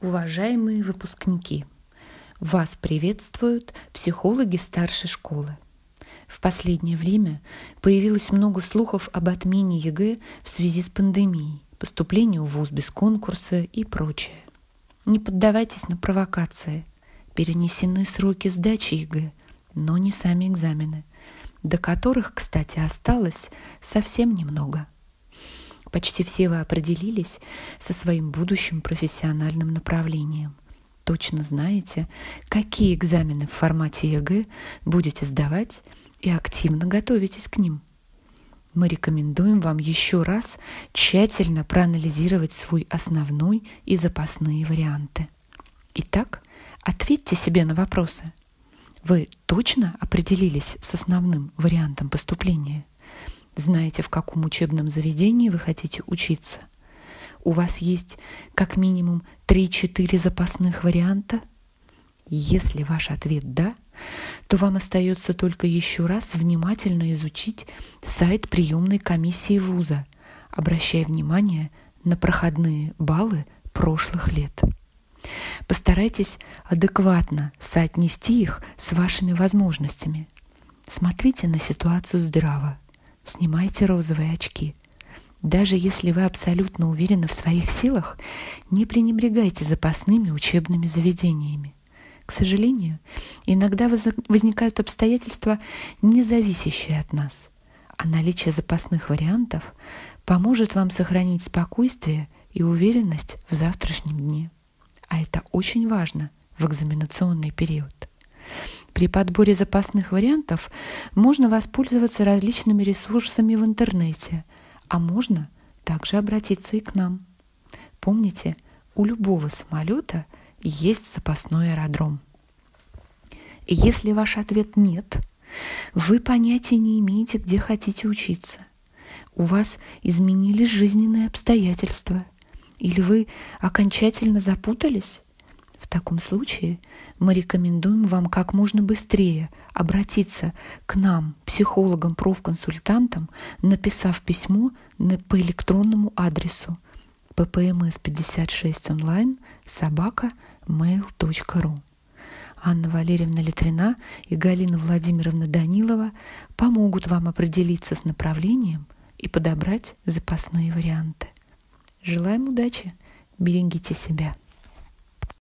Уважаемые выпускники, вас приветствуют психологи старшей школы. В последнее время появилось много слухов об отмене ЕГЭ в связи с пандемией, поступлению в ВУЗ без конкурса и прочее. Не поддавайтесь на провокации. Перенесены сроки сдачи ЕГЭ, но не сами экзамены, до которых, кстати, осталось совсем немного – Почти все вы определились со своим будущим профессиональным направлением. Точно знаете, какие экзамены в формате ЕГЭ будете сдавать и активно готовитесь к ним. Мы рекомендуем вам еще раз тщательно проанализировать свой основной и запасные варианты. Итак, ответьте себе на вопросы. Вы точно определились с основным вариантом поступления? Знаете, в каком учебном заведении вы хотите учиться. У вас есть как минимум 3-4 запасных варианта. Если ваш ответ «да», то вам остается только еще раз внимательно изучить сайт приемной комиссии вуза, обращая внимание на проходные баллы прошлых лет. Постарайтесь адекватно соотнести их с вашими возможностями. Смотрите на ситуацию здраво снимайте розовые очки. Даже если вы абсолютно уверены в своих силах, не пренебрегайте запасными учебными заведениями. К сожалению, иногда возникают обстоятельства, не зависящие от нас, а наличие запасных вариантов поможет вам сохранить спокойствие и уверенность в завтрашнем дне. А это очень важно в экзаменационный период. При подборе запасных вариантов можно воспользоваться различными ресурсами в интернете, а можно также обратиться и к нам. Помните, у любого самолета есть запасной аэродром. Если ваш ответ нет, вы понятия не имеете, где хотите учиться. У вас изменились жизненные обстоятельства. Или вы окончательно запутались? В таком случае мы рекомендуем вам как можно быстрее обратиться к нам, психологам, профконсультантам, написав письмо по электронному адресу ppms56 онлайн собака mail.ru. Анна Валерьевна Литрина и Галина Владимировна Данилова помогут вам определиться с направлением и подобрать запасные варианты. Желаем удачи, берегите себя.